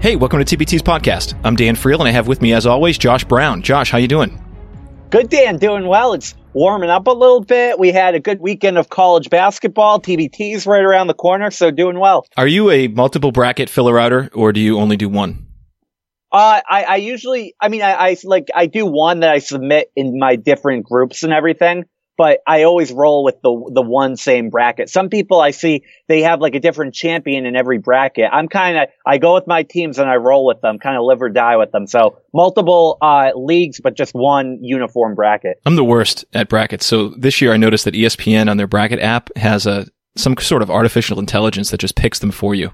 Hey, welcome to TBT's podcast. I'm Dan Friel, and I have with me, as always, Josh Brown. Josh, how you doing? Good, Dan. Doing well. It's warming up a little bit. We had a good weekend of college basketball. TBT's right around the corner, so doing well. Are you a multiple bracket filler outer, or do you only do one? Uh, I, I usually, I mean, I, I like, I do one that I submit in my different groups and everything but I always roll with the the one same bracket. Some people I see they have like a different champion in every bracket. I'm kind of I go with my teams and I roll with them, kind of live or die with them. So multiple uh, leagues, but just one uniform bracket. I'm the worst at brackets. So this year I noticed that ESPN on their bracket app has a some sort of artificial intelligence that just picks them for you.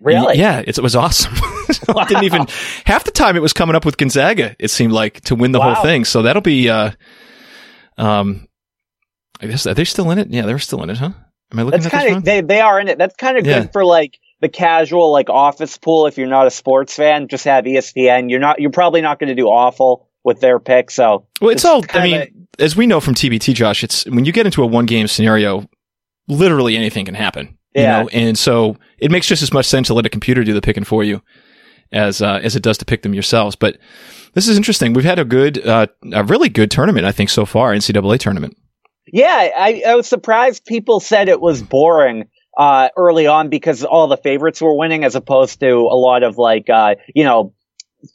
Really? Yeah, it was awesome. I didn't even half the time it was coming up with Gonzaga. It seemed like to win the wow. whole thing. So that'll be. Uh, um, I guess are they still in it? Yeah, they're still in it, huh? Am I looking That's kind of they they are in it. That's kind of yeah. good for like the casual like office pool. If you're not a sports fan, just have ESPN. You're not. You're probably not going to do awful with their pick. So well, it's, all. I mean, as we know from TBT, Josh, it's when you get into a one game scenario, literally anything can happen. Yeah. You know? And so it makes just as much sense to let a computer do the picking for you as uh, as it does to pick them yourselves. But this is interesting. We've had a good, uh, a really good tournament, I think, so far, NCAA tournament. Yeah, I, I was surprised people said it was boring uh, early on because all the favorites were winning as opposed to a lot of like, uh, you know,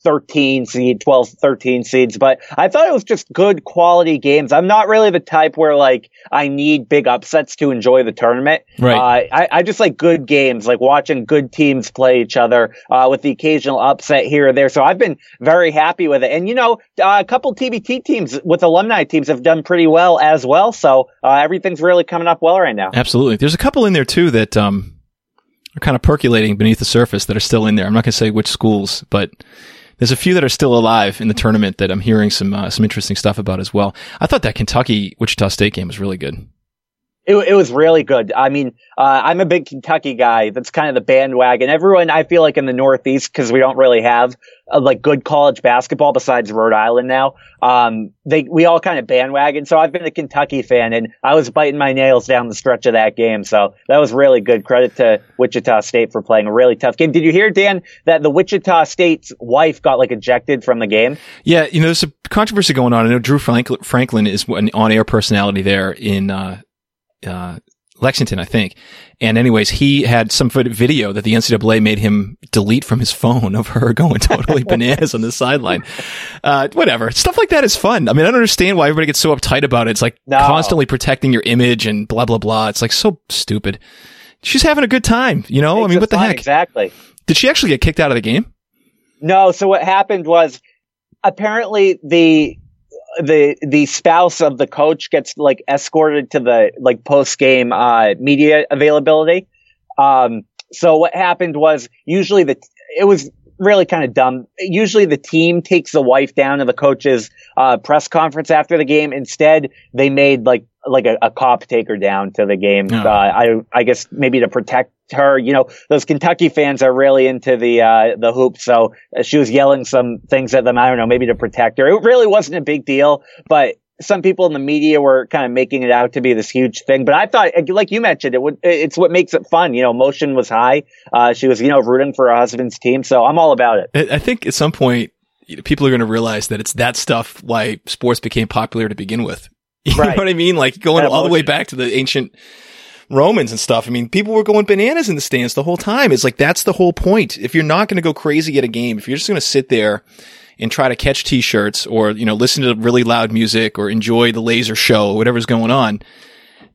13 seed, 12, 13 seeds, but I thought it was just good quality games. I'm not really the type where like I need big upsets to enjoy the tournament. Right. Uh, I, I, just like good games, like watching good teams play each other, uh, with the occasional upset here or there. So I've been very happy with it. And you know, uh, a couple TBT teams with alumni teams have done pretty well as well. So, uh, everything's really coming up well right now. Absolutely. There's a couple in there too that, um, are kind of percolating beneath the surface that are still in there. I'm not going to say which schools, but there's a few that are still alive in the tournament that I'm hearing some uh, some interesting stuff about as well. I thought that Kentucky Wichita State game was really good. It, it was really good. I mean, uh, I'm a big Kentucky guy. That's kind of the bandwagon. Everyone, I feel like in the Northeast, because we don't really have uh, like good college basketball besides Rhode Island now. Um, they, we all kind of bandwagon. So I've been a Kentucky fan and I was biting my nails down the stretch of that game. So that was really good. Credit to Wichita State for playing a really tough game. Did you hear, Dan, that the Wichita State's wife got like ejected from the game? Yeah. You know, there's a controversy going on. I know Drew Franklin is an on air personality there in, uh, uh, Lexington, I think. And anyways, he had some video that the NCAA made him delete from his phone of her going totally bananas on the sideline. Uh, whatever. Stuff like that is fun. I mean, I don't understand why everybody gets so uptight about it. It's like no. constantly protecting your image and blah, blah, blah. It's like so stupid. She's having a good time, you know? I mean, what the heck? Exactly. Did she actually get kicked out of the game? No. So what happened was apparently the the the spouse of the coach gets like escorted to the like post game uh, media availability. Um, so what happened was usually the it was really kind of dumb. Usually the team takes the wife down to the coach's uh, press conference after the game. Instead, they made like like a, a cop take her down to the game. Oh. Uh, I I guess maybe to protect her. You know, those Kentucky fans are really into the uh, the hoops, so uh, she was yelling some things at them. I don't know, maybe to protect her. It really wasn't a big deal, but some people in the media were kind of making it out to be this huge thing, but I thought, like you mentioned, it would, it's what makes it fun. You know, emotion was high. Uh, she was, you know, rooting for her husband's team. So I'm all about it. I think at some point, people are going to realize that it's that stuff why sports became popular to begin with. You right. know what I mean? Like going all the way back to the ancient Romans and stuff. I mean, people were going bananas in the stands the whole time. It's like, that's the whole point. If you're not going to go crazy at a game, if you're just going to sit there and try to catch t-shirts or, you know, listen to really loud music or enjoy the laser show, whatever's going on,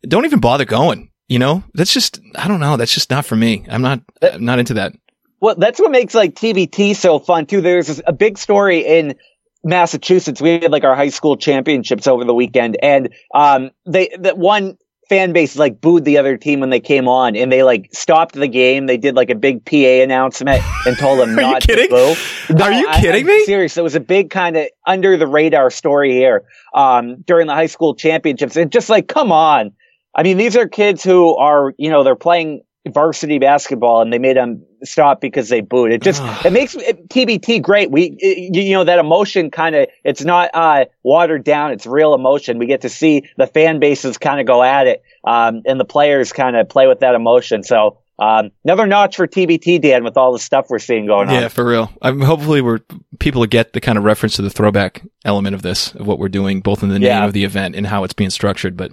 don't even bother going. You know, that's just, I don't know. That's just not for me. I'm not, I'm not into that. Well, that's what makes like TBT so fun too. There's a big story in Massachusetts. We had like our high school championships over the weekend and, um, they, that one fan base like booed the other team when they came on and they like stopped the game. They did like a big PA announcement and told them not to boo. No, Are you kidding I, me? Serious. It was a big kind of under the radar story here, um, during the high school championships. And just like, come on. I mean, these are kids who are, you know, they're playing varsity basketball and they made them stop because they booed. It just, it makes it, TBT great. We, it, you know, that emotion kind of, it's not, uh, watered down. It's real emotion. We get to see the fan bases kind of go at it. Um, and the players kind of play with that emotion. So, um, another notch for TBT, Dan, with all the stuff we're seeing going on. Yeah, for real. I'm hopefully we're people get the kind of reference to the throwback element of this, of what we're doing, both in the yeah. name of the event and how it's being structured. But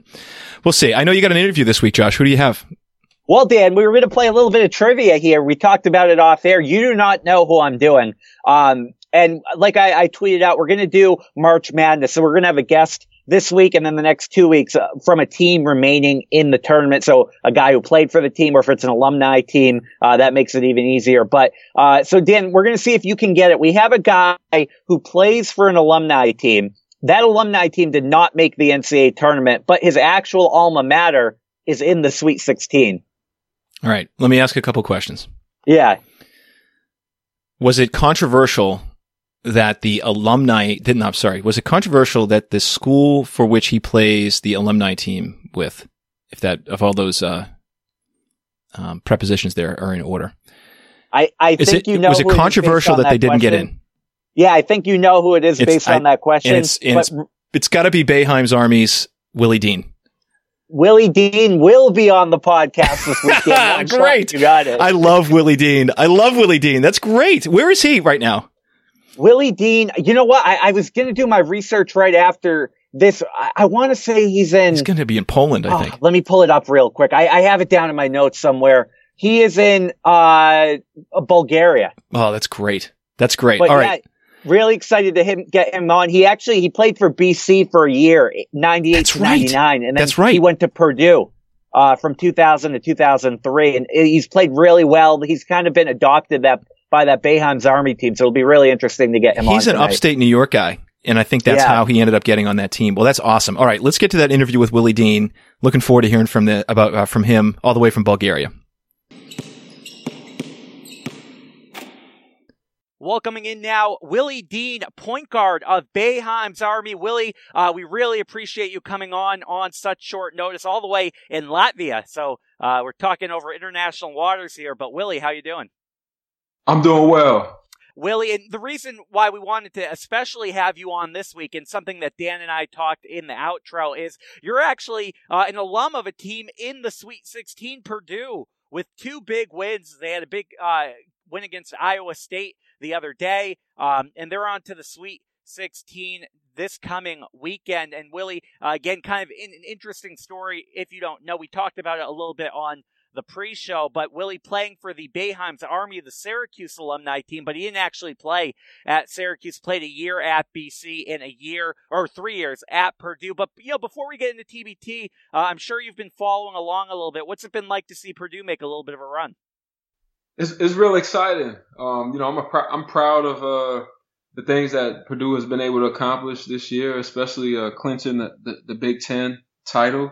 we'll see. I know you got an interview this week, Josh. Who do you have? Well, Dan, we were going to play a little bit of trivia here. We talked about it off air. You do not know who I'm doing. Um, and like I, I tweeted out, we're going to do March Madness. So we're going to have a guest this week and then the next two weeks uh, from a team remaining in the tournament. So a guy who played for the team or if it's an alumni team, uh, that makes it even easier. But, uh, so Dan, we're going to see if you can get it. We have a guy who plays for an alumni team. That alumni team did not make the NCAA tournament, but his actual alma mater is in the Sweet 16. All right. Let me ask a couple questions. Yeah. Was it controversial that the alumni didn't, I'm sorry, was it controversial that the school for which he plays the alumni team with, if that, if all those, uh, um, prepositions there are in order? I, I is think it, you know. Was it controversial that, that, they didn't get in? Yeah, I think you know who it is it's, based I, on that question. It's, it's, it's got to be Boeheim's Army's Willie Deane. Willie Deane will be on the podcast this weekend. great. You got it. I love Willie Deane. I love Willie Deane. That's great. Where is he right now? Willie Deane, you know what? I, I was going to do my research right after this. I, I want to say he's in. He's going to be in Poland, I oh, think. Let me pull it up real quick. I, I, have it down in my notes somewhere. He is in uh, Bulgaria. Oh, that's great. That's great. But All yeah, right. Really excited to him get him on. He actually he played for BC for a year, ninety eight to ninety nine, and then that's right. he went to Purdue uh, from two thousand to two thousand three, and he's played really well. He's kind of been adopted that by that Boeheim's Army team. So it'll be really interesting to get him He's an upstate New York guy. And I think that's yeah. how he ended up getting on that team. Well, that's awesome. All right, let's get to that interview with Willie Deane. Looking forward to hearing from the about uh, from him all the way from Bulgaria. Welcoming in now, Willie Deane, point guard of Boeheim's Army. Willie, uh, we really appreciate you coming on on such short notice, all the way in Latvia. So uh, we're talking over international waters here. But Willie, how you doing? I'm doing well. Willie, and the reason why we wanted to especially have you on this week, and something that Dan and I talked in the outro, is you're actually uh, an alum of a team in the Sweet 16, Purdue, with two big wins. They had a big uh, win against Iowa State the other day, um, and they're on to the Sweet 16 this coming weekend. And Willie, uh, again, kind of an interesting story. If you don't know, we talked about it a little bit on the pre-show, but Willie playing for the Boeheim's Army, of the Syracuse alumni team, but he didn't actually play at Syracuse. Played a year at BC and a year or three years at Purdue. But you know, before we get into TBT, uh, I'm sure you've been following along a little bit. What's it been like to see Purdue make a little bit of a run? It's it's real exciting. Um, you know, I'm a pr- I'm proud of uh the things that Purdue has been able to accomplish this year, especially uh, clinching the, the, the Big Ten title.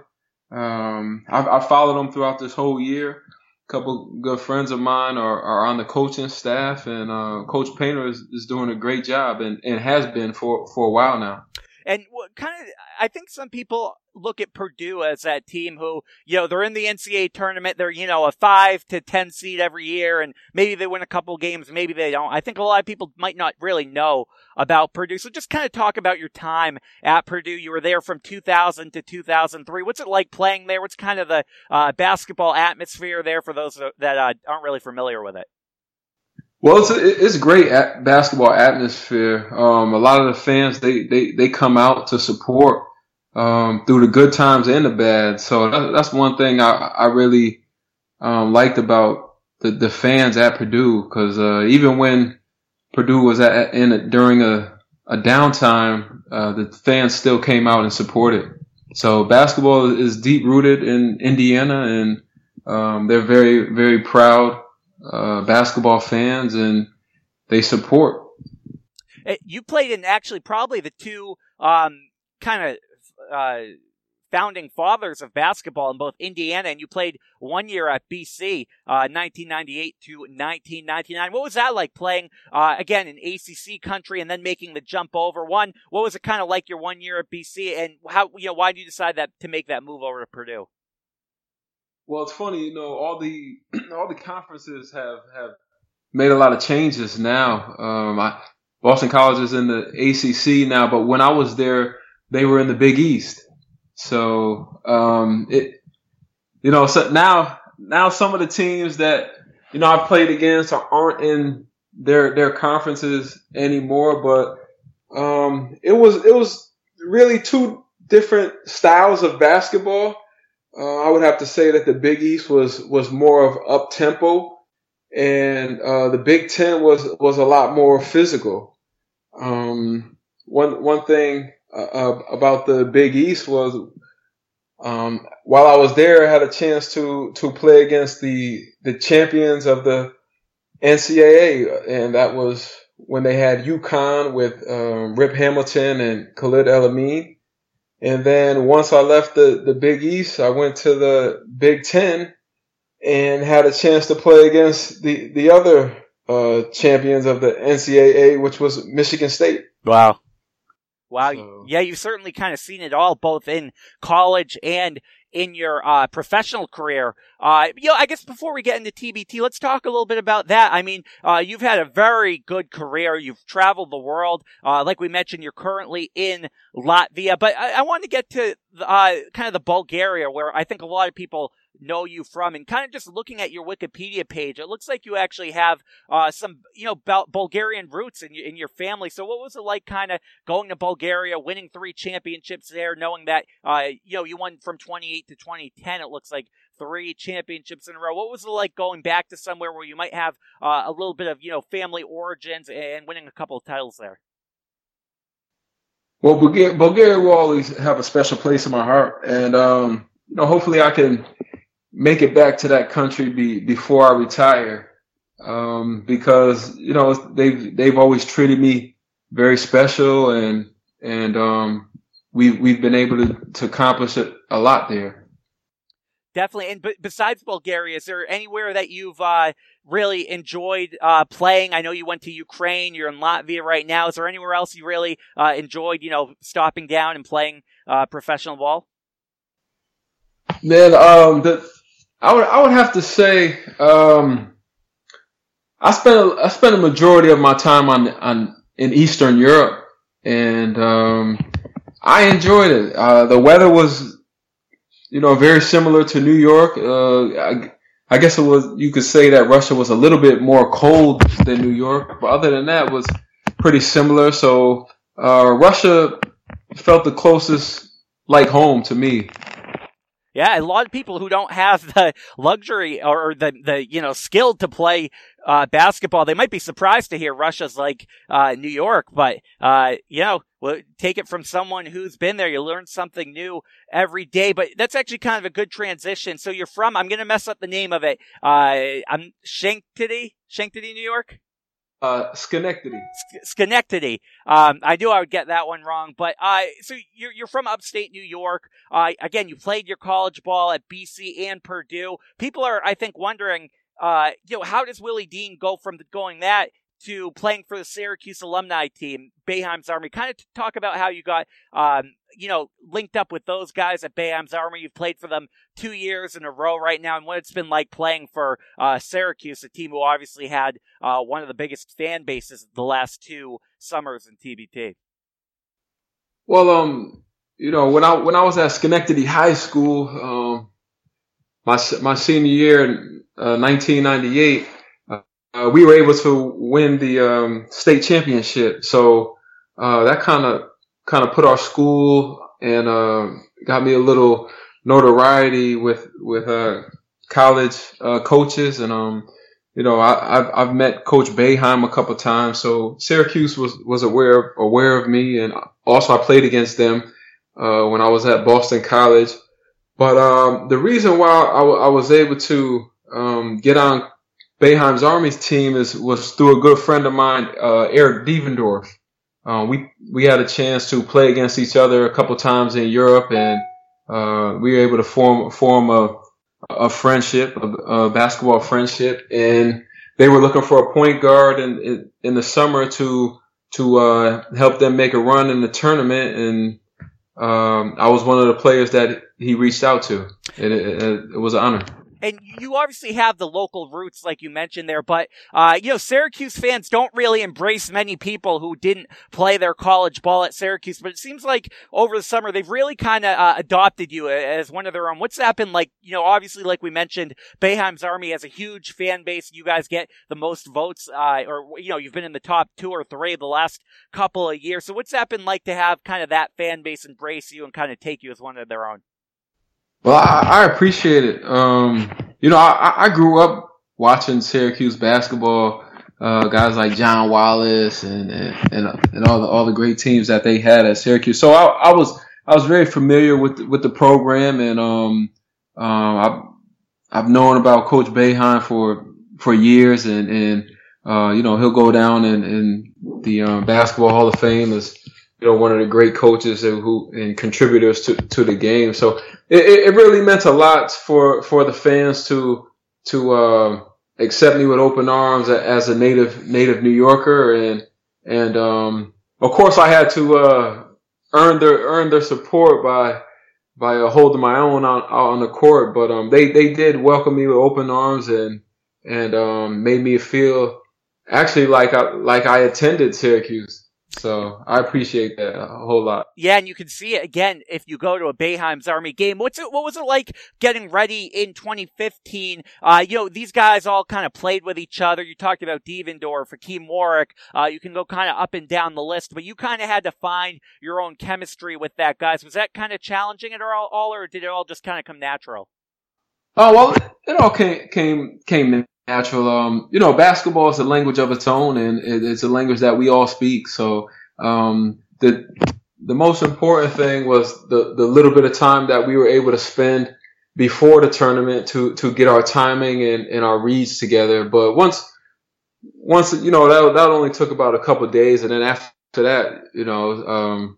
Um, I've, I've, followed them throughout this whole year. A couple good friends of mine are, are on the coaching staff, and uh, Coach Painter is, is doing a great job and, and has been for, for a while now. And what kind of, I think some people look at Purdue as that team who, you know, they're in the NCAA tournament. They're, you know, a five to 10 seed every year and maybe they win a couple games. Maybe they don't. I think a lot of people might not really know about Purdue. So just kind of talk about your time at Purdue. You were there from 2000 to 2003. What's it like playing there? What's kind of the uh, basketball atmosphere there for those that uh, aren't really familiar with it? Well, it's a, it's a great basketball atmosphere. Um, a lot of the fans they, they, they come out to support um, through the good times and the bad. So that, that's one thing I, I really um, liked about the, the fans at Purdue because uh, even when Purdue was at in a, during a, a downtime, uh, the fans still came out and supported. So basketball is deep rooted in Indiana, and um, they're very very proud uh, basketball fans, and they support. Eh, you played in actually probably the two um, kind of uh, founding fathers of basketball in both Indiana, and you played one year at BC, uh, 1998 to 1999. What was that like playing uh, again in ACC country and then making the jump over? One, what was it kind of like your one year at BC, and how you know why did you decide that to make that move over to Purdue? Well, it's funny, you know, all the all the conferences have have made a lot of changes now. Um, I, Boston College is in the ACC now, but when I was there, they were in the Big East. So um, it, you know, so now now some of the teams that you know I played against aren't in their their conferences anymore, but um, it was it was really two different styles of basketball. Uh, I would have to say that the Big East was was more of up tempo, and uh, the Big Ten was was a lot more physical. Um, one one thing uh, uh about the Big East was um, while I was there, I had a chance to to play against the the champions of the NCAA, and that was when they had UConn with um, Rip Hamilton and Khalid El-Amin. And then once I left the, the Big East, I went to the Big Ten and had a chance to play against the, the other uh, champions of the NCAA, which was Michigan State. Wow. Wow. So. Yeah, you've certainly kind of seen it all, both in college and in your uh, professional career. Uh, you know, I guess before we get into TBT, let's talk a little bit about that. I mean, uh, you've had a very good career. You've traveled the world. Uh, like we mentioned, you're currently in Latvia, but I, I want to get to uh, kind of the Bulgaria, where I think a lot of people know you from and kind of just looking at your wikipedia page it looks like you actually have uh, some you know bulgarian roots in, in your family. So what was it like kind of going to bulgaria winning three championships there knowing that uh, you know you won from 28 to 2010 it looks like three championships in a row. What was it like going back to somewhere where you might have uh, a little bit of you know family origins and winning a couple of titles there? Well, Bulgaria, Bulgaria will always have a special place in my heart, and um, you know, hopefully, I can make it back to that country be, before I retire. Um, because, you know, they've, they've always treated me very special and, and, um, we've, we've been able to, to accomplish it a lot there. Definitely. And b- besides Bulgaria, is there anywhere that you've, uh, really enjoyed, uh, playing? I know you went to Ukraine. You're in Latvia right now. Is there anywhere else you really, uh, enjoyed, you know, stopping down and playing, uh, professional ball? Man, um, the, I would I would have to say um, I spent a, I spent a majority of my time on on in Eastern Europe, and um, I enjoyed it. Uh, the weather was, you know, very similar to New York. Uh, I, I guess it was you could say that Russia was a little bit more cold than New York, but other than that, was pretty similar. So uh, Russia felt the closest like home to me. Yeah, a lot of people who don't have the luxury or the, the you know, skill to play uh, basketball, they might be surprised to hear Russia's like uh, New York, but, uh, you know, well, take it from someone who's been there. You learn something new every day, but that's actually kind of a good transition. So you're from, I'm going to mess up the name of it. Uh, I'm Schenectady, Schenectady, New York? Uh, Schenectady. Schenectady. Um, I knew I would get that one wrong, but uh, so you're you're from upstate New York. Uh, again, you played your college ball at BC and Purdue. People are, I think, wondering, uh, you know, how does Willie Deane go from going that to playing for the Syracuse alumni team, Boeheim's Army. Kind of talk about how you got, um, you know, linked up with those guys at Boeheim's Army. You've played for them two years in a row right now, and what it's been like playing for uh, Syracuse, a team who obviously had uh, one of the biggest fan bases the last two summers in TBT. Well, um, you know, when I when I was at Schenectady High School, um, my my senior year in uh, 1998 uh, we were able to win the um, state championship. So uh, that kind of kind of put our school and uh, got me a little notoriety with with uh, college uh, coaches, and um, you know I, have I've met Coach Boeheim a couple times. So Syracuse was was aware aware of me, and also I played against them uh, when I was at Boston College. But um, the reason why I, w- I was able to um, get on Boeheim's Army's team is was through a good friend of mine, uh, Eric Devendorf. Uh, we we had a chance to play against each other a couple times in Europe, and uh, we were able to form form a a friendship, a, a, basketball friendship, and they were looking for a point guard in in, in the summer to to uh, help them make a run in the tournament, and um, I was one of the players that he reached out to. It, it, it was an honor. And you obviously have the local roots, like you mentioned there, but, uh, you know, Syracuse fans don't really embrace many people who didn't play their college ball at Syracuse, but it seems like over the summer, they've really kind of, uh, adopted you as one of their own. What's been like? You know, obviously, like we mentioned, Boeheim's Army has a huge fan base. You guys get the most votes, uh, or, you know, you've been in the top two or three the last couple of years. So what's that been like to have kind of that fan base embrace you and kind of take you as one of their own? Well, I, I appreciate it. Um, you know, I, I grew up watching Syracuse basketball. Uh, guys like John Wallace and and and all the all the great teams that they had at Syracuse. So I, I was I was very familiar with with the program, and um, um, I've I've known about Coach Boeheim for for years, and and uh, you know he'll go down in in the um, basketball Hall of Fame as you know one of the great coaches who and contributors to to the game. So it, it really meant a lot for for the fans to to uh, accept me with open arms as a native native New Yorker, and and um, of course I had to uh, earn their earn their support by by uh, holding my own on on the court. But um, they they did welcome me with open arms and and um, made me feel actually like I like I attended Syracuse. So I appreciate that a whole lot. Yeah, and you can see it again if you go to a Boeheim's Army game. What's it? What was it like getting ready in 2015? Uh, you know, these guys all kind of played with each other. You talked about Devendorf, Hakim Warrick. Uh, you can go kind of up and down the list, but you kind of had to find your own chemistry with that guys. Was that kind of challenging at all, all, or did it all just kind of come natural? Oh well, it all came came came natural. Um, you know, basketball is a language of its own, and it's a language that we all speak. So um, the the most important thing was the the little bit of time that we were able to spend before the tournament to to get our timing and, and our reads together. But once once you know that that only took about a couple days, and then after that, you know, um,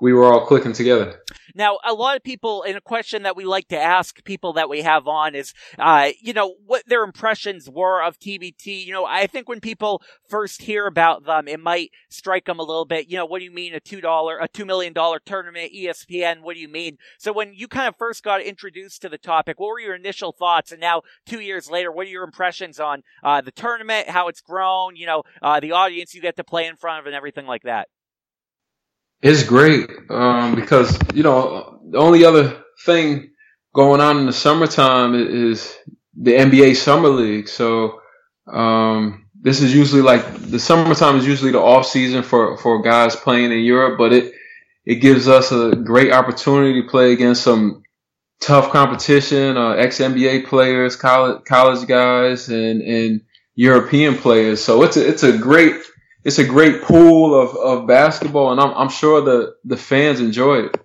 we were all clicking together. Now, a lot of people, in a question that we like to ask people that we have on is, uh, you know, what their impressions were of TBT. You know, I think when people first hear about them, it might strike them a little bit. You know, what do you mean a two dollar, a two million dollar tournament, ESPN? What do you mean? So when you kind of first got introduced to the topic, what were your initial thoughts? And now, two years later, what are your impressions on uh, the tournament, how it's grown? You know, uh, the audience you get to play in front of, and everything like that. It's great um, because you know the only other thing going on in the summertime is the NBA Summer League. So um, this is usually like the summertime is usually the off season for for guys playing in Europe, but it it gives us a great opportunity to play against some tough competition, uh, ex NBA players, college college guys, and and European players. So it's a, it's a great it's a great pool of, of basketball, and I'm, I'm sure the, the fans enjoy it.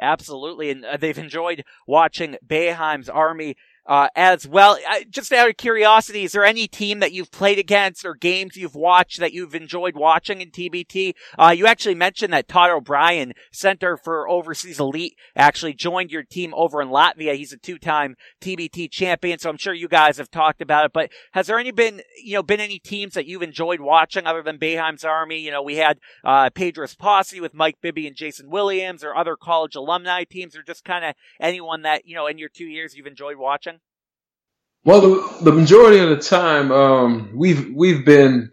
Absolutely, and uh, they've enjoyed watching Boeheim's Army uh, as well. just out of curiosity, is there any team that you've played against or games you've watched that you've enjoyed watching in TBT? Uh, you actually mentioned that Todd O'Brien, Center for Overseas Elite, actually joined your team over in Latvia. He's a two-time TBT champion, so I'm sure you guys have talked about it. But has there any been, you know, been any teams that you've enjoyed watching other than Boeheim's Army? You know, we had uh, Pedro's Posse with Mike Bibby and Jason Williams, or other college alumni teams, or just kind of anyone that you know in your two years you've enjoyed watching. Well, the, the majority of the time, um, we've we've been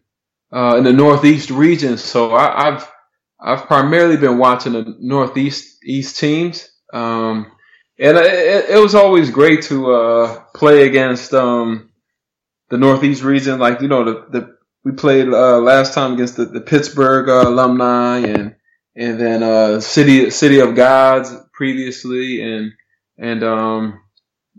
uh, in the northeast region, so I, have I've primarily been watching the northeast east teams, um, and it, it, was always great to uh, play against um, the northeast region. Like you know, the, the we played uh, last time against the, the Pittsburgh uh, alumni, and and then uh, city city of gods previously, and and um,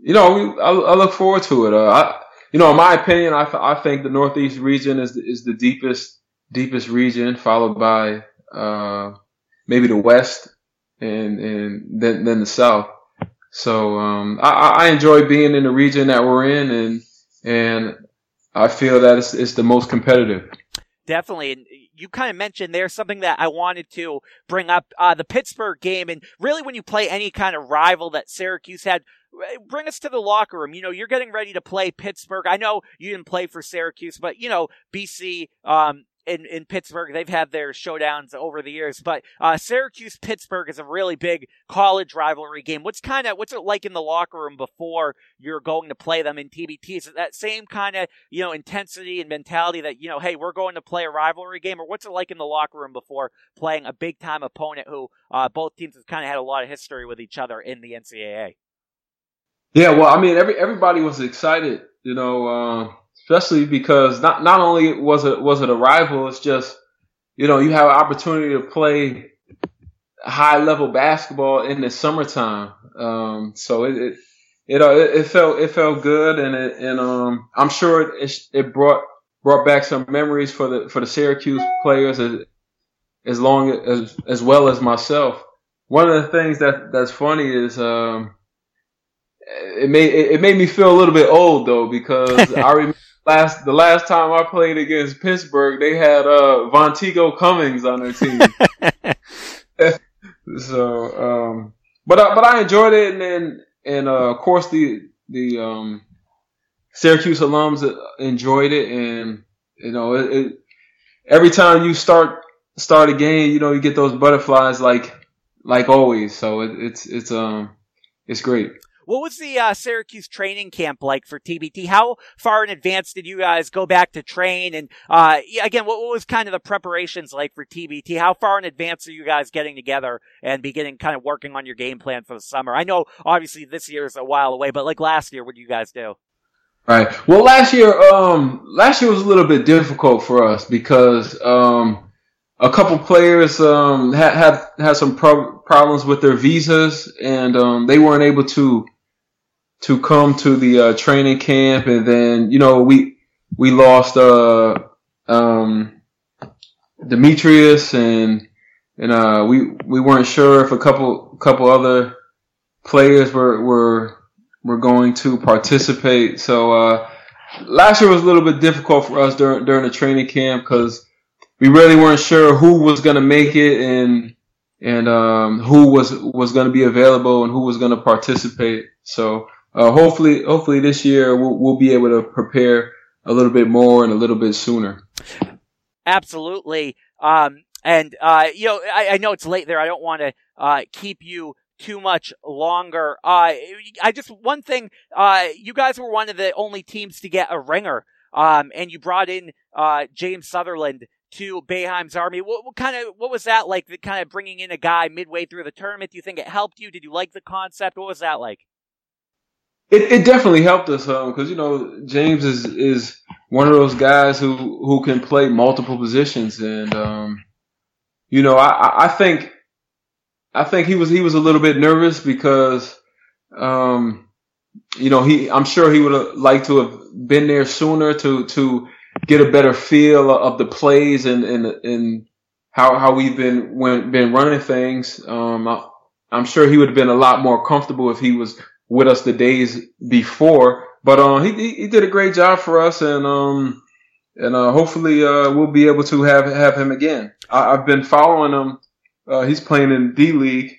you know, I, I look forward to it. Uh, I, you know, in my opinion, I, I think the Northeast region is is the deepest deepest region, followed by uh, maybe the West and and then then the South. So um, I, I enjoy being in the region that we're in, and and I feel that it's, it's the most competitive. Definitely. And you kind of mentioned there's something that I wanted to bring up uh, the Pittsburgh game. And really, when you play any kind of rival that Syracuse had, bring us to the locker room. You know, you're getting ready to play Pittsburgh. I know you didn't play for Syracuse, but you know, BC, um, in, in Pittsburgh. They've had their showdowns over the years, but uh, Syracuse Pittsburgh is a really big college rivalry game. What's kind of what's it like in the locker room before you're going to play them in TBT? Is it that same kind of you know intensity and mentality that you know, hey, we're going to play a rivalry game, or what's it like in the locker room before playing a big time opponent who uh, both teams have kind of had a lot of history with each other in the NCAA? Yeah, well, I mean, every everybody was excited, you know. Uh especially because not not only was it was it a rival, it's just you know you have an opportunity to play high level basketball in the summertime. Um, so it, it it, it, felt it felt good, and it, and um, I'm sure it, it brought brought back some memories for the for the Syracuse players as as long as as well as myself. One of the things that that's funny is um, it made it made me feel a little bit old though because I remember last the last time I played against Pittsburgh, they had uh Vonteego Cummings on their team. so, um, but I, but I enjoyed it, and then and uh, of course the the um, Syracuse alums enjoyed it, and you know it, it, every time you start start a game, you know you get those butterflies like like always. So it, it's it's um it's great. What was the uh, Syracuse training camp like for TBT? How far in advance did you guys go back to train? And uh, again, what, what was kind of the preparations like for TBT? How far in advance are you guys getting together and beginning kind of working on your game plan for the summer? I know obviously this year is a while away, but like last year, what did you guys do? Right. Well, last year, um, last year was a little bit difficult for us because um, a couple players um, had had had some pro- problems with their visas, and um, they weren't able to to come to the uh, training camp, and then you know we we lost uh, um, Demetrius, and and uh, we we weren't sure if a couple couple other players were were were going to participate. So uh, last year was a little bit difficult for us during during the training camp because we really weren't sure who was going to make it and and um, who was was going to be available and who was going to participate. So uh, hopefully, hopefully this year we'll, we'll be able to prepare a little bit more and a little bit sooner. Absolutely. Um, and, uh, you know, I, I, know it's late there. I don't want to, uh, keep you too much longer. Uh, I just, one thing, uh, you guys were one of the only teams to get a ringer. Um, and you brought in, uh, James Southerland to Boeheim's army. What, what, kind of, what was that like? The kind of bringing in a guy midway through the tournament. Do you think it helped you? Did you like the concept? What was that like? It, it definitely helped us because um, you know James is is one of those guys who who can play multiple positions and um, you know I, I think I think he was he was a little bit nervous because um, you know he I'm sure he would have liked to have been there sooner to to get a better feel of the plays and and and how how we've been when, been running things. Um, I, I'm sure he would have been a lot more comfortable if he was with us the days before. But uh, he he did a great job for us, and um, and uh, hopefully uh, we'll be able to have have him again. I, have been following him. Uh, he's playing in D League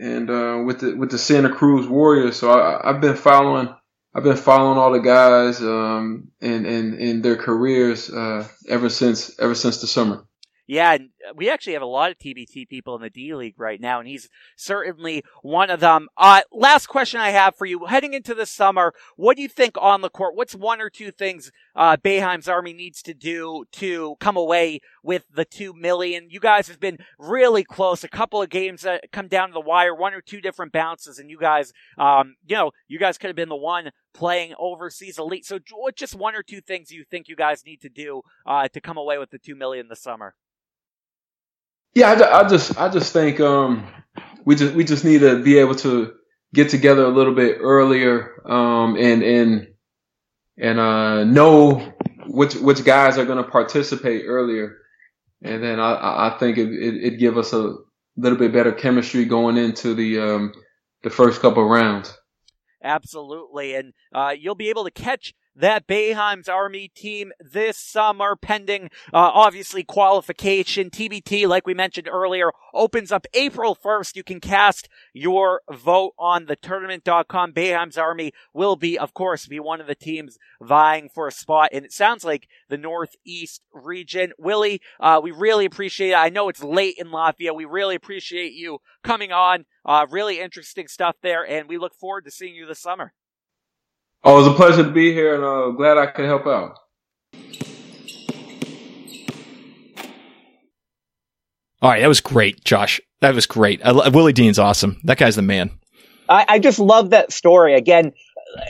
and uh, with the with the Santa Cruz Warriors. So I, have been following. I've been following all the guys um, and and in their careers uh, ever since ever since the summer. Yeah, we actually have a lot of TBT people in the D League right now, and he's certainly one of them. Uh, last question I have for you. Heading into the summer, what do you think on the court? What's one or two things uh, Army needs to do to come away with the two million? You guys have been really close. A couple of games that come down to the wire, one or two different bounces, and you guys, um, you know, you guys could have been the one playing overseas elite. So, just one or two things you think you guys need to do uh, to come away with the two million this summer? Yeah, I, I, just I just think um, we just we just need to be able to get together a little bit earlier um, and and and uh, know which which guys are going to participate earlier, and then I I think it it, it give us a little bit better chemistry going into the um, the first couple rounds. Absolutely, and uh, you'll be able to catch that Boeheim's Army team this summer, pending uh, obviously qualification. TBT, like we mentioned earlier, opens up April 1st. You can cast your vote on the tournament.com. Boeheim's Army will be, of course, be one of the teams vying for a spot. And it sounds like the Northeast region. Willie, uh, we really appreciate it. I know it's late in Latvia. We really appreciate you coming on. Uh, really interesting stuff there. And we look forward to seeing you this summer. Oh, it was a pleasure to be here, and uh, glad I could help out. All right, that was great, Josh. That was great. I, Willie Deane's awesome. That guy's the man. I, I just love that story. Again,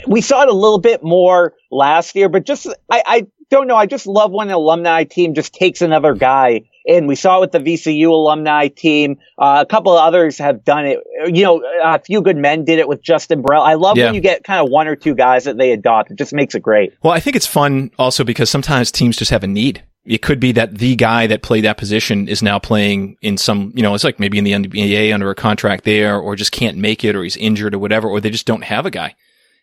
we saw it a little bit more last year, but just I, I don't know. I just love when an alumni team just takes another guy and we saw it with the VCU alumni team. Uh, a couple of others have done it. You know, a few good men did it with Justin Burrell. I love yeah. when you get kind of one or two guys that they adopt. It just makes it great. Well, I think it's fun also because sometimes teams just have a need. It could be that the guy that played that position is now playing in some, you know, it's like maybe in the NBA under a contract there or just can't make it or he's injured or whatever, or they just don't have a guy.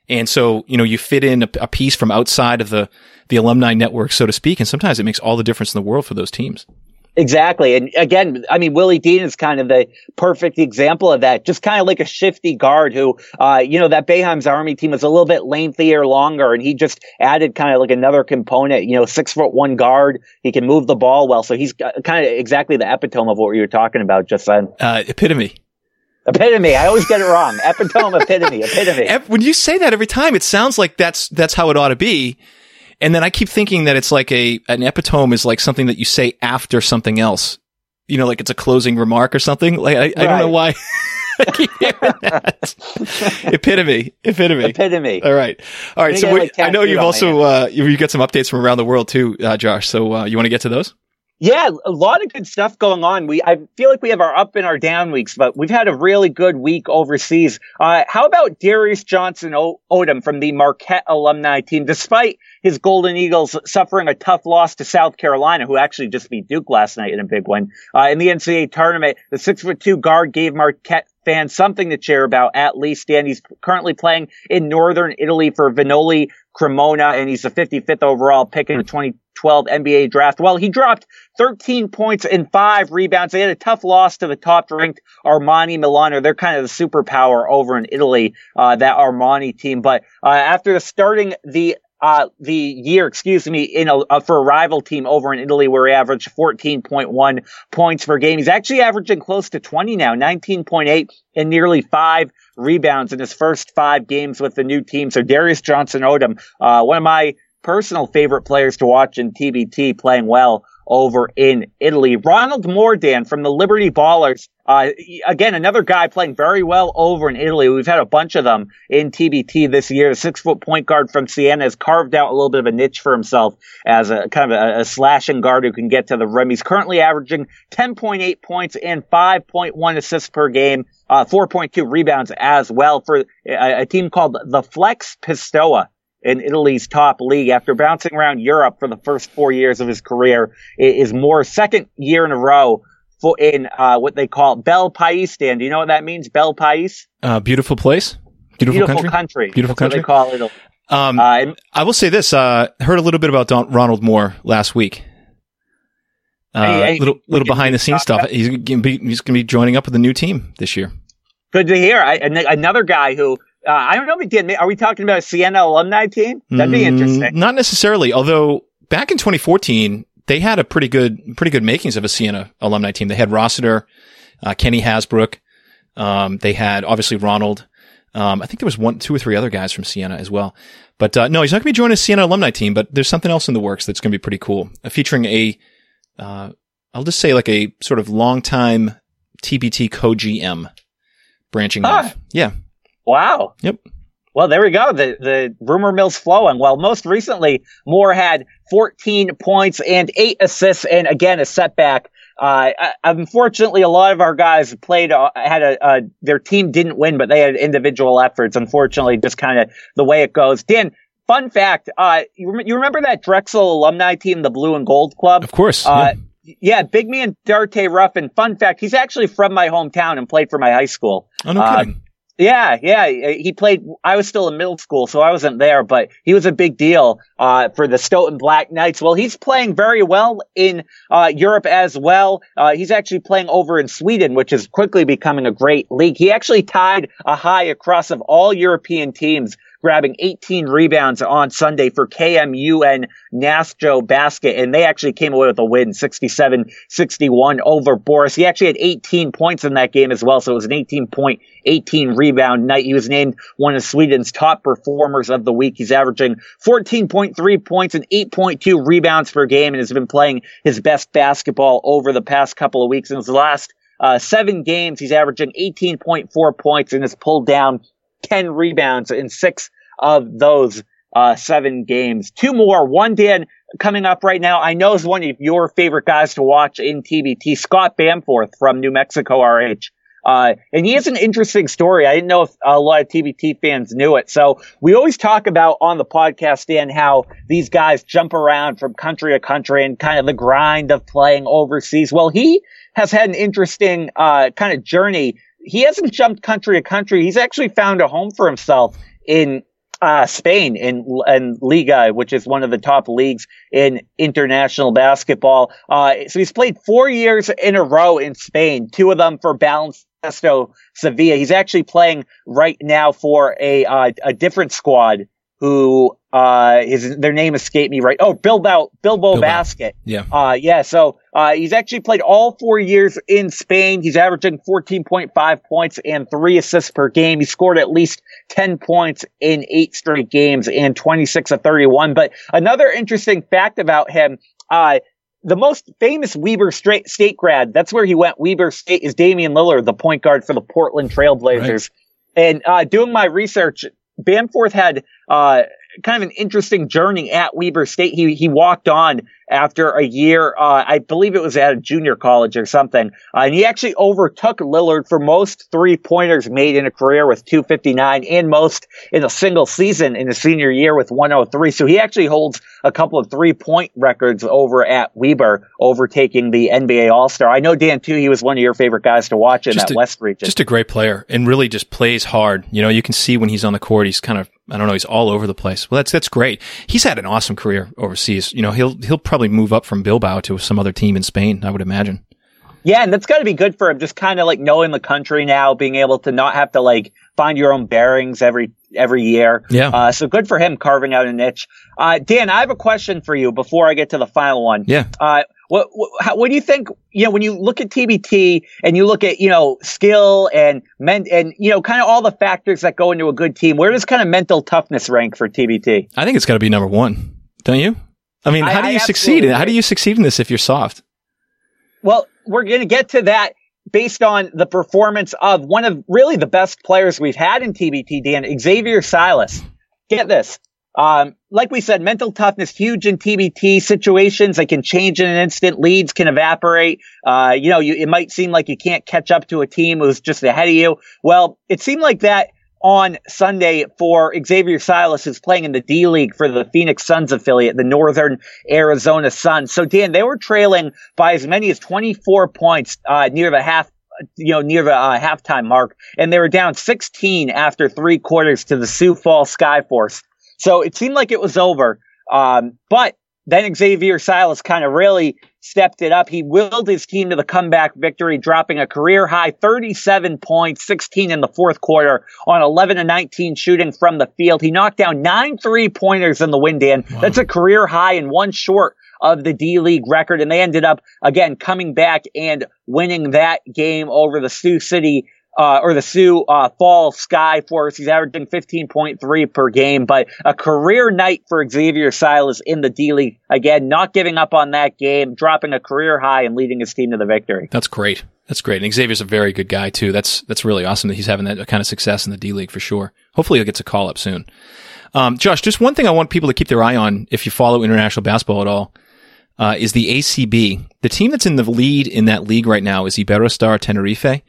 And so, you know, you fit in a, a piece from outside of the, the alumni network, so to speak. And sometimes it makes all the difference in the world for those teams. Exactly. And again, I mean, Willie Deane is kind of the perfect example of that. Just kind of like a shifty guard who, uh, you know, that Boeheim's army team was a little bit lengthier, longer, and he just added kind of like another component, you know, six foot one guard. He can move the ball well. So he's kind of exactly the epitome of what you were talking about just then. Uh, epitome. Epitome. I always get it wrong. Epitome, epitome, epitome. When you say that every time, it sounds like that's, that's how it ought to be. And then I keep thinking that it's like a, an epitome is like something that you say after something else. You know, like it's a closing remark or something. Like, I, right. I don't know why. I keep hearing that. epitome, epitome, epitome. All right, all right. So we, like I know you've also uh, you get some updates from around the world too, uh, Josh. So uh, you want to get to those? Yeah, a lot of good stuff going on. We I feel like we have our up and our down weeks, but we've had a really good week overseas. Uh, how about Darius Johnson Odom from the Marquette alumni team? Despite his Golden Eagles suffering a tough loss to South Carolina, who actually just beat Duke last night in a big one uh, in the NCAA tournament, the six foot two guard gave Marquette fans something to cheer about at least. And he's currently playing in Northern Italy for Vanoli Cremona, and he's the 55th overall pick in the 2012 NBA draft. Well, he dropped 13 points and five rebounds. They had a tough loss to the top ranked Armani Milano. They're kind of the superpower over in Italy, uh, that Armani team. But, uh, after starting the uh, the year, excuse me, in a, uh, for a rival team over in Italy where he averaged 14.1 points per game. He's actually averaging close to 20 now, 19.8 and nearly five rebounds in his first five games with the new team. So Darius Johnson Odom, uh, one of my personal favorite players to watch in TBT playing well over in Italy. Ronald Mordan from the Liberty Ballers. Uh, again, another guy playing very well over in Italy. We've had a bunch of them in TBT this year. The six foot point guard from Siena has carved out a little bit of a niche for himself as a kind of a, a slashing guard who can get to the rim. He's currently averaging 10.8 points and 5.1 assists per game, uh, 4.2 rebounds as well for a, a team called the Flex Pistoia in Italy's top league after bouncing around Europe for the first four years of his career. is more second year in a row for in uh, what they call Bel Pais. Dan, do you know what that means? Bel Pais? Uh, beautiful place. Beautiful, beautiful country. country. Beautiful That's country. they call it. Um, uh, I will say this. Uh, heard a little bit about Don- Ronald Moore last week. Uh, hey, hey, little little behind the scenes stuff. He's gonna be he's gonna be joining up with a new team this year. Good to hear. I, another guy who uh, I don't know if we did. Are we talking about a Siena alumni team? That'd be mm, interesting. not necessarily. Although back in 2014, they had a pretty good, pretty good makings of a Siena alumni team. They had Rossiter, uh, Kenny Hasbrouck. Um, they had obviously Ronald. Um, I think there was one, two or three other guys from Siena as well. But uh, no, he's not going to be joining a Siena alumni team. But there's something else in the works that's going to be pretty cool, uh, featuring a, uh, I'll just say like a sort of longtime TBT co-GM branching ah. off. Yeah, Wow. Yep. Well, there we go. The the rumor mill's flowing. Well, most recently, Moore had 14 points and eight assists, and again a setback. Uh, unfortunately, a lot of our guys played uh, had a uh, their team didn't win, but they had individual efforts. Unfortunately, just kind of the way it goes. Dan, fun fact: uh, you, rem- you remember that Drexel alumni team, the Blue and Gold Club? Of course. Uh, yeah. yeah. big man Dartaye Ruffin. Fun fact: he's actually from my hometown and played for my high school. Oh, no kidding Yeah, yeah. He played, I was still in middle school, so I wasn't there, but he was a big deal, uh, for the Stoughton Black Knights. Well, he's playing very well in, uh, Europe as well. Uh, he's actually playing over in Sweden, which is quickly becoming a great league. He actually tied a high across of all European teams grabbing 18 rebounds on Sunday for KMU KMUN Nässjö basket. And they actually came away with a win, 67-61 over Borås. He actually had 18 points in that game as well. So it was an 18 point, 18 rebound night. He was named one of Sweden's top performers of the week. He's averaging 14.3 points and 8.2 rebounds per game and has been playing his best basketball over the past couple of weeks. In his last uh, seven games, he's averaging 18.4 points and has pulled down 10 rebounds in six of those uh, seven games. Two more. One, Dan, coming up right now. I know is one of your favorite guys to watch in TBT, Scott Bamforth from New Mexico RH. Uh, and he has an interesting story. I didn't know if a lot of TBT fans knew it. So we always talk about on the podcast, Dan, how these guys jump around from country to country and kind of the grind of playing overseas. Well, he has had an interesting, uh, kind of journey he hasn't jumped country to country. He's actually found a home for himself in uh, Spain in, in Liga, which is one of the top leagues in international basketball. Uh, so he's played four years in a row in Spain, two of them for Baloncesto Sevilla. He's actually playing right now for a, uh, a different squad who uh his their name escaped me right. Oh, Bilbao Bilbao, Bilbao. Basket. Yeah. Uh yeah, so uh he's actually played all 4 years in Spain. He's averaging 14.5 points and 3 assists per game. He scored at least 10 points in 8 straight games and 26 of 31. But another interesting fact about him uh the most famous Weber State grad, that's where he went. Weber State is Damian Lillard, the point guard for the Portland Trailblazers. Right. And uh, doing my research, Bamforth had uh, kind of an interesting journey at Weber State. He he walked on after a year, uh, I believe it was at a junior college or something, uh, and he actually overtook Lillard for most three pointers made in a career with 259 and most in a single season in his senior year with 103. So he actually holds a couple of three point records over at Weber, overtaking the NBA All Star. I know Dan too. He was one of your favorite guys to watch in just that a, West region. Just a great player and really just plays hard. You know, you can see when he's on the court, he's kind of I don't know, he's all over the place. Well, that's that's great. He's had an awesome career overseas. You know, he'll he'll probably move up from Bilbao to some other team in Spain. I would imagine. Yeah, and that's got to be good for him. Just kind of like knowing the country now, being able to not have to like find your own bearings every every year. Yeah. Uh, so good for him carving out a niche. Uh, Dan, I have a question for you before I get to the final one. Yeah. Uh, what, what, how, what do you think, you know, when you look at TBT and you look at, you know, skill and men and, you know, kind of all the factors that go into a good team, where does kind of mental toughness rank for TBT? I think it's got to be number one. Don't you? I mean, how I, do you succeed? How do you succeed in this if you're soft? Well, we're going to get to that based on the performance of one of really the best players we've had in TBT, Dan, Xavier Silas. Get this. Um, like we said, mental toughness huge in TBT situations. They can change in an instant. Leads can evaporate. Uh, you know, you, it might seem like you can't catch up to a team who's just ahead of you. Well, it seemed like that on Sunday for Xavier Silas, who's playing in the D League for the Phoenix Suns affiliate, the Northern Arizona Suns. So Dan, they were trailing by as many as 24 points uh, near the half you know, near the uh, halftime mark, and they were down 16 after three quarters to the Sioux Falls Skyforce. So it seemed like it was over. Um, but then Xavier Silas kind of really stepped it up. He willed his team to the comeback victory, dropping a career high 37 points, 16 in the fourth quarter on 11 to 19 shooting from the field. He knocked down nine three pointers in the win, Dan. Wow. That's a career high and one short of the D League record. And they ended up again coming back and winning that game over the Sioux City uh, or the Sioux uh, Fall Skyforce. He's averaging 15.3 per game, but a career night for Xavier Silas in the D League. Again, not giving up on that game, dropping a career high and leading his team to the victory. That's great. That's great. And Xavier's a very good guy too. That's that's really awesome that he's having that kind of success in the D League for sure. Hopefully, he'll get a call up soon. Um, Josh, just one thing I want people to keep their eye on if you follow international basketball at all. Uh, is the ACB. The team that's in the lead in that league right now is Iberostar Tenerife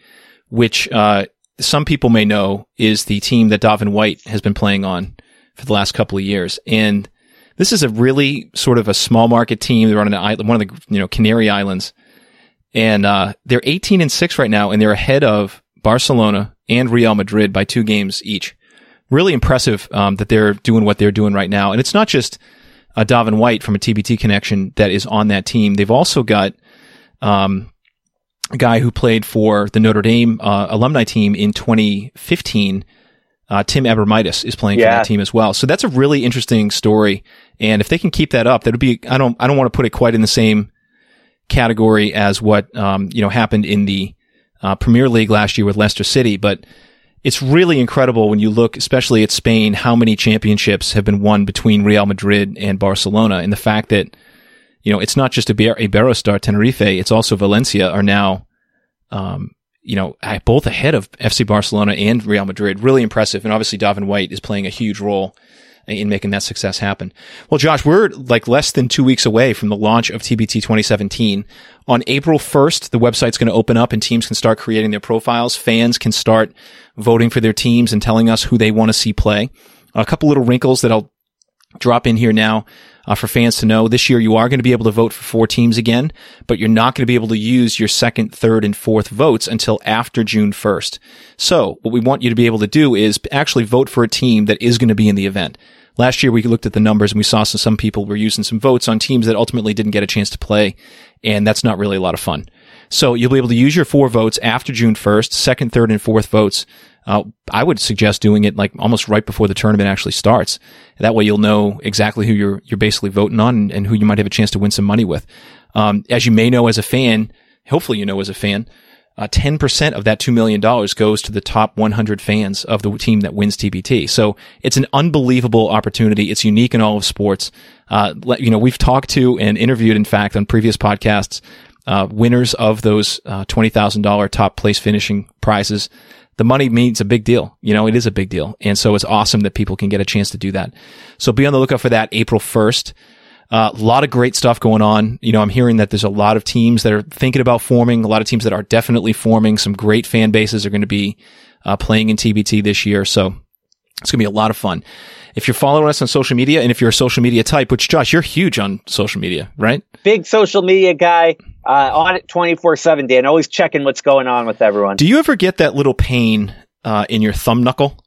which uh, some people may know is the team that Davin White has been playing on for the last couple of years. And this is a really sort of a small market team. They're on an island, one of the you know Canary Islands, and uh, they're 18 and six right now, and they're ahead of Barcelona, and Real Madrid by two games each. Really impressive um, that they're doing what they're doing right now. And it's not just uh, Davin White from a TBT connection that is on that team. They've also got um, guy who played for the Notre Dame uh, alumni team in 2015. Uh, Tim Abromaitis is playing yeah. for that team as well. So that's a really interesting story. And if they can keep that up, that would be, I don't, I don't want to put it quite in the same category as what, um, you know, happened in the, uh, Premier League last year with Leicester City, but it's really incredible when you look, especially at Spain, how many championships have been won between Real Madrid and Barcelona, and the fact that you know it's not just a Iberostar Tenerife, it's also Valencia are now, um, you know, both ahead of FC Barcelona and Real Madrid. Really impressive, and obviously Davin White is playing a huge role in making that success happen. Well, Josh, we're like less than two weeks away from the launch of TBT 2017. On April 1st, the website's going to open up and teams can start creating their profiles. Fans can start voting for their teams and telling us who they want to see play. A couple little wrinkles that I'll drop in here now uh, for fans to know. This year, you are going to be able to vote for four teams again, but you're not going to be able to use your second, third, and fourth votes until after June 1st. So what we want you to be able to do is actually vote for a team that is going to be in the event. Last year, we looked at the numbers and we saw some, some people were using some votes on teams that ultimately didn't get a chance to play. And that's not really a lot of fun. So you'll be able to use your four votes after June 1st, second, third, and fourth votes. Uh, I would suggest doing it like almost right before the tournament actually starts. That way you'll know exactly who you're, you're basically voting on and, and who you might have a chance to win some money with. Um, as you may know as a fan, hopefully you know as a fan, uh, 10% of that $2 million goes to the top 100 fans of the team that wins TBT. So it's an unbelievable opportunity. It's unique in all of sports. Uh, you know, we've talked to and interviewed, in fact, on previous podcasts, uh, winners of those uh, $20,000 top place finishing prizes. The money means a big deal. You know, it is a big deal. And so it's awesome that people can get a chance to do that. So be on the lookout for that April 1st. Uh, a lot of great stuff going on. You know, I'm hearing that there's a lot of teams that are thinking about forming, a lot of teams that are definitely forming. Some great fan bases are going to be uh, playing in TBT this year. So it's going to be a lot of fun. If you're following us on social media and if you're a social media type, which Josh, you're huge on social media, right? Big social media guy, uh, on it 24 seven, Dan, always checking what's going on with everyone. Do you ever get that little pain, uh, in your thumb knuckle?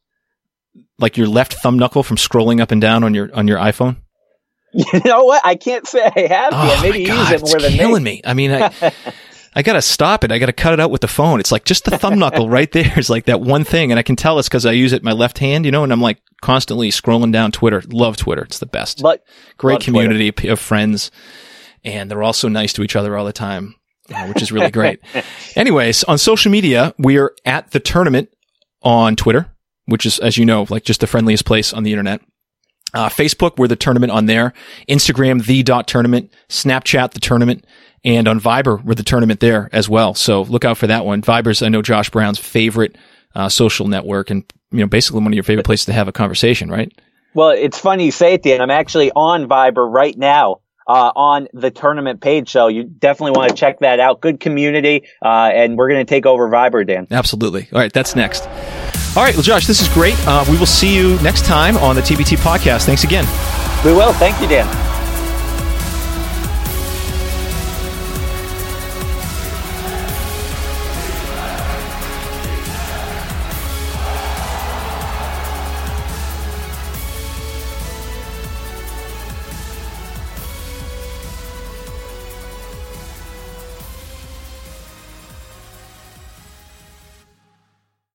Like your left thumb knuckle from scrolling up and down on your, on your iPhone? You know what? I can't say I have oh yet. Maybe use it more than killing me. me. I mean, I, I gotta stop it. I gotta cut it out with the phone. It's like just the thumb knuckle right there is like that one thing, and I can tell it's because I use it my left hand, you know, and I'm like constantly scrolling down Twitter. Love Twitter. It's the best. But, Great community Twitter. of friends, and they're all so nice to each other all the time, uh, which is really great. Anyways, on social media, we are at the tournament on Twitter, which is, as you know, like just the friendliest place on the internet. Uh, Facebook, we're the tournament on there. Instagram, the dot tournament. Snapchat, the tournament. And on Viber, we're the tournament there as well. So look out for that one. Viber's, I know Josh Brown's favorite uh, social network and, you know, basically one of your favorite places to have a conversation, right? Well, it's funny you say it, Dan. I'm actually on Viber right now. Uh, on the tournament page. So you definitely want to check that out. Good community. Uh, and we're going to take over Viber, Dan. Absolutely. All right. That's next. All right. Well, Josh, this is great. Uh, we will see you next time on the TBT podcast. Thanks again. We will. Thank you, Dan.